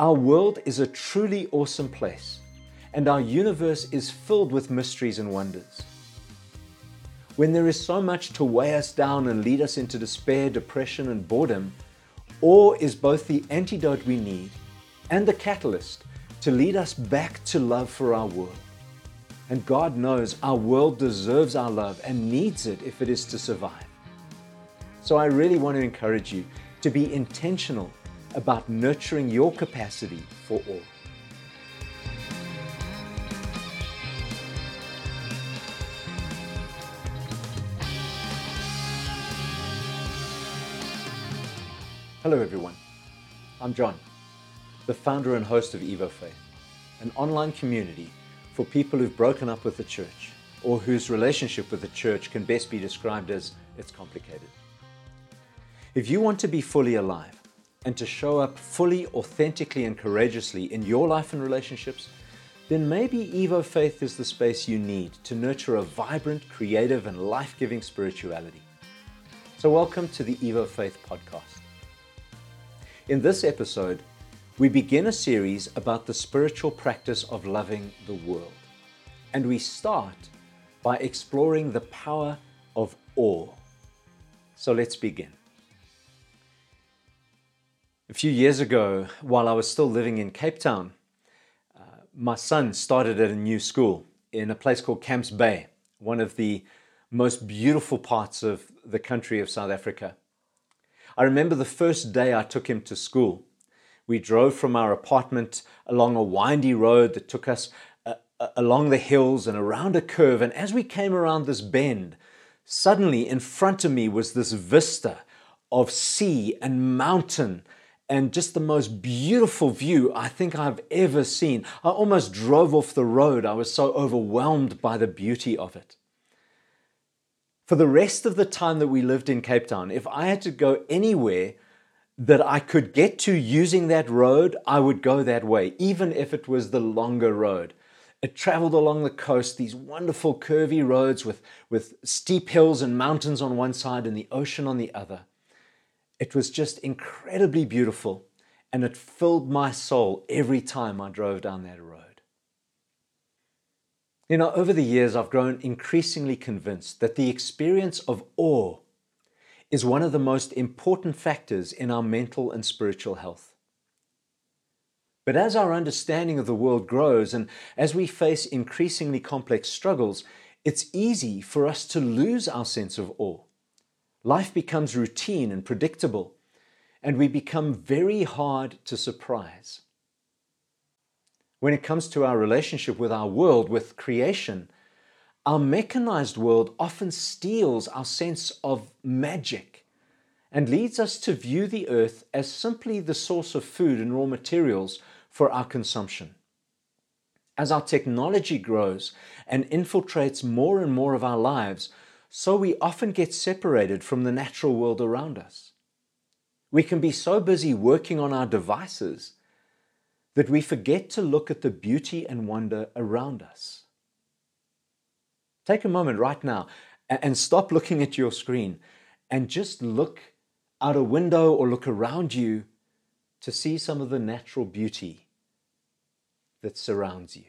Our world is a truly awesome place, and our universe is filled with mysteries and wonders. When there is so much to weigh us down and lead us into despair, depression, and boredom, awe is both the antidote we need and the catalyst to lead us back to love for our world. And God knows our world deserves our love and needs it if it is to survive. So I really want to encourage you to be intentional about nurturing your capacity for all. Hello, everyone. I'm John, the founder and host of EvoFaith, an online community for people who've broken up with the church or whose relationship with the church can best be described as it's complicated. If you want to be fully alive and to show up fully, authentically, and courageously in your life and relationships, then maybe EvoFaith is the space you need to nurture a vibrant, creative, and life giving spirituality. So, welcome to the EvoFaith podcast. In this episode, we begin a series about the spiritual practice of loving the world. And we start by exploring the power of awe. So let's begin. A few years ago, while I was still living in Cape Town, uh, my son started at a new school in a place called Camps Bay, one of the most beautiful parts of the country of South Africa. I remember the first day I took him to school. We drove from our apartment along a windy road that took us uh, uh, along the hills and around a curve. And as we came around this bend, suddenly in front of me was this vista of sea and mountain and just the most beautiful view I think I've ever seen. I almost drove off the road. I was so overwhelmed by the beauty of it. For the rest of the time that we lived in Cape Town, if I had to go anywhere that I could get to using that road, I would go that way, even if it was the longer road. It traveled along the coast, these wonderful curvy roads with, with steep hills and mountains on one side and the ocean on the other. It was just incredibly beautiful, and it filled my soul every time I drove down that road. You know, over the years, I've grown increasingly convinced that the experience of awe is one of the most important factors in our mental and spiritual health. But as our understanding of the world grows and as we face increasingly complex struggles, it's easy for us to lose our sense of awe. Life becomes routine and predictable, and we become very hard to surprise. When it comes to our relationship with our world, with creation, our mechanized world often steals our sense of magic and leads us to view the earth as simply the source of food and raw materials for our consumption. As our technology grows and infiltrates more and more of our lives, so we often get separated from the natural world around us. We can be so busy working on our devices that we forget to look at the beauty and wonder around us. Take a moment right now and stop looking at your screen and just look out a window or look around you to see some of the natural beauty that surrounds you.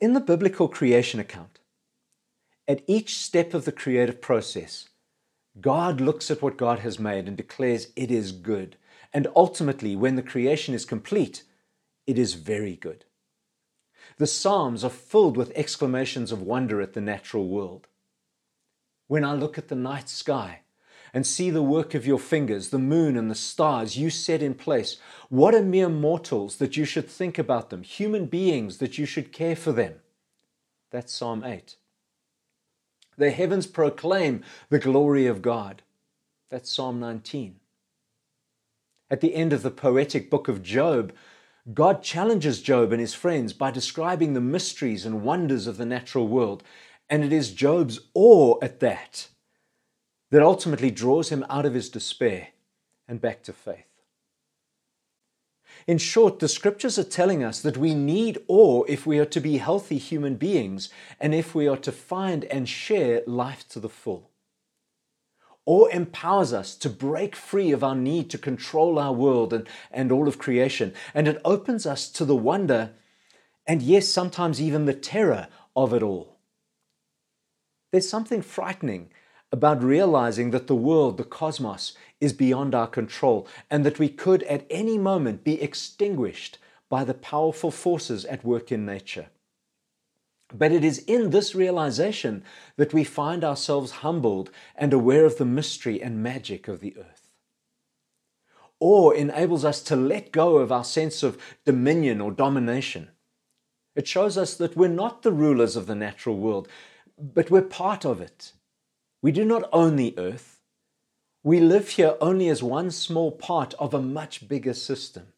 In the biblical creation account, at each step of the creative process, God looks at what God has made and declares it is good. And ultimately, when the creation is complete, it is very good. The Psalms are filled with exclamations of wonder at the natural world. When I look at the night sky and see the work of your fingers, the moon and the stars you set in place, what are mere mortals that you should think about them, human beings that you should care for them? That's Psalm 8. The heavens proclaim the glory of God. That's Psalm 19. At the end of the poetic book of Job, God challenges Job and his friends by describing the mysteries and wonders of the natural world. And it is Job's awe at that that ultimately draws him out of his despair and back to faith. In short, the scriptures are telling us that we need awe if we are to be healthy human beings and if we are to find and share life to the full. Awe empowers us to break free of our need to control our world and, and all of creation. And it opens us to the wonder and, yes, sometimes even the terror of it all. There's something frightening about realizing that the world, the cosmos, is beyond our control and that we could at any moment be extinguished by the powerful forces at work in nature. But it is in this realization that we find ourselves humbled and aware of the mystery and magic of the earth. Awe enables us to let go of our sense of dominion or domination. It shows us that we're not the rulers of the natural world, but we're part of it. We do not own the earth. We live here only as one small part of a much bigger system.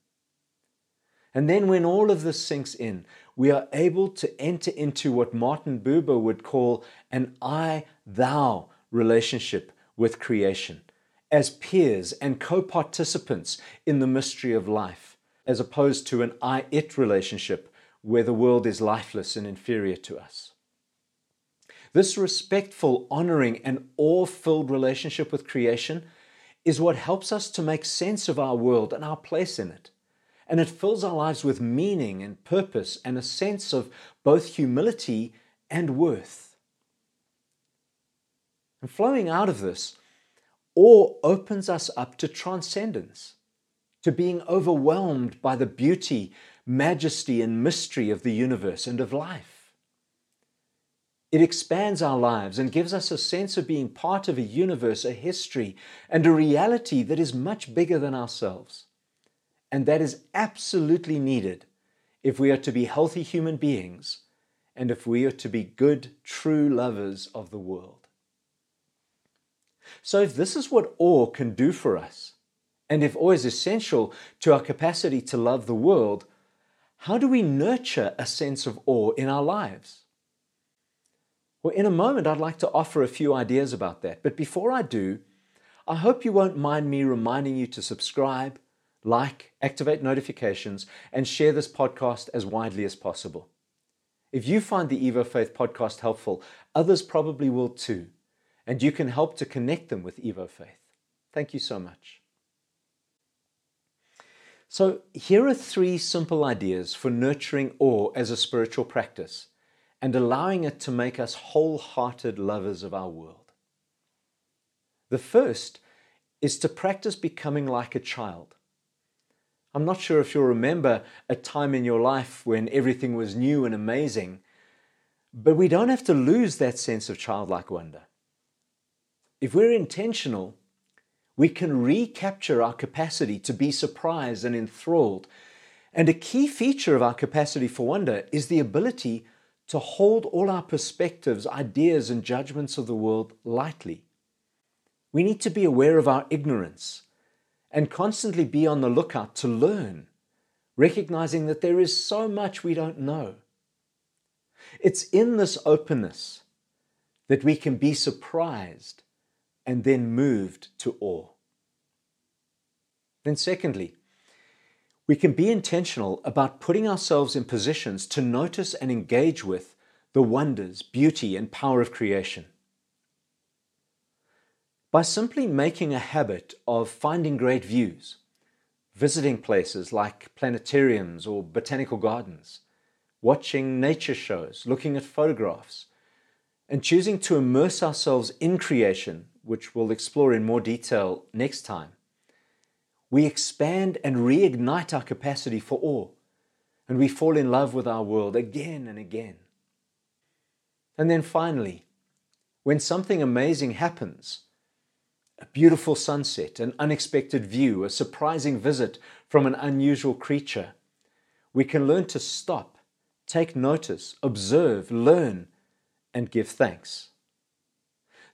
And then, when all of this sinks in, we are able to enter into what Martin Buber would call an I thou relationship with creation, as peers and co participants in the mystery of life, as opposed to an I it relationship where the world is lifeless and inferior to us. This respectful, honoring, and awe filled relationship with creation is what helps us to make sense of our world and our place in it and it fills our lives with meaning and purpose and a sense of both humility and worth. And flowing out of this, awe opens us up to transcendence, to being overwhelmed by the beauty, majesty, and mystery of the universe and of life. It expands our lives and gives us a sense of being part of a universe, a history, and a reality that is much bigger than ourselves. And that is absolutely needed if we are to be healthy human beings and if we are to be good, true lovers of the world. So, if this is what awe can do for us, and if awe is essential to our capacity to love the world, how do we nurture a sense of awe in our lives? Well, in a moment, I'd like to offer a few ideas about that. But before I do, I hope you won't mind me reminding you to subscribe like, activate notifications, and share this podcast as widely as possible. If you find the EvoFaith podcast helpful, others probably will too, and you can help to connect them with EvoFaith. Thank you so much. So, here are three simple ideas for nurturing awe as a spiritual practice and allowing it to make us wholehearted lovers of our world. The first is to practice becoming like a child. I'm not sure if you'll remember a time in your life when everything was new and amazing, but we don't have to lose that sense of childlike wonder. If we're intentional, we can recapture our capacity to be surprised and enthralled. And a key feature of our capacity for wonder is the ability to hold all our perspectives, ideas, and judgments of the world lightly. We need to be aware of our ignorance and constantly be on the lookout to learn, recognizing that there is so much we don't know. It's in this openness that we can be surprised and then moved to awe. Then, secondly, we can be intentional about putting ourselves in positions to notice and engage with the wonders, beauty, and power of creation. By simply making a habit of finding great views, visiting places like planetariums or botanical gardens, watching nature shows, looking at photographs, and choosing to immerse ourselves in creation, which we'll explore in more detail next time, we expand and reignite our capacity for awe, and we fall in love with our world again and again. And then finally, when something amazing happens, a beautiful sunset, an unexpected view, a surprising visit from an unusual creature. We can learn to stop, take notice, observe, learn, and give thanks.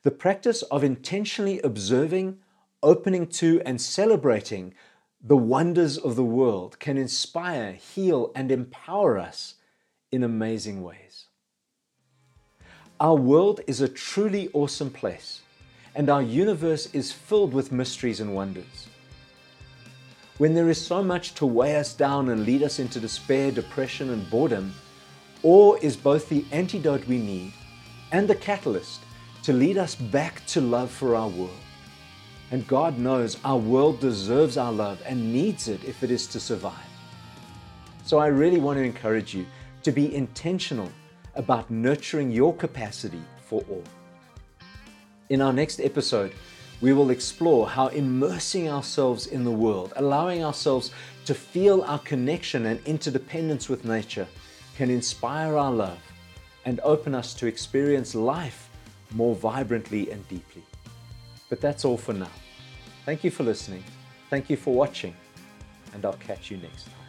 The practice of intentionally observing, opening to, and celebrating the wonders of the world can inspire, heal, and empower us in amazing ways. Our world is a truly awesome place and our universe is filled with mysteries and wonders. When there is so much to weigh us down and lead us into despair, depression, and boredom, awe is both the antidote we need and the catalyst to lead us back to love for our world. And God knows our world deserves our love and needs it if it is to survive. So I really want to encourage you to be intentional about nurturing your capacity for awe. In our next episode, we will explore how immersing ourselves in the world, allowing ourselves to feel our connection and interdependence with nature, can inspire our love and open us to experience life more vibrantly and deeply. But that's all for now. Thank you for listening. Thank you for watching, and I'll catch you next time.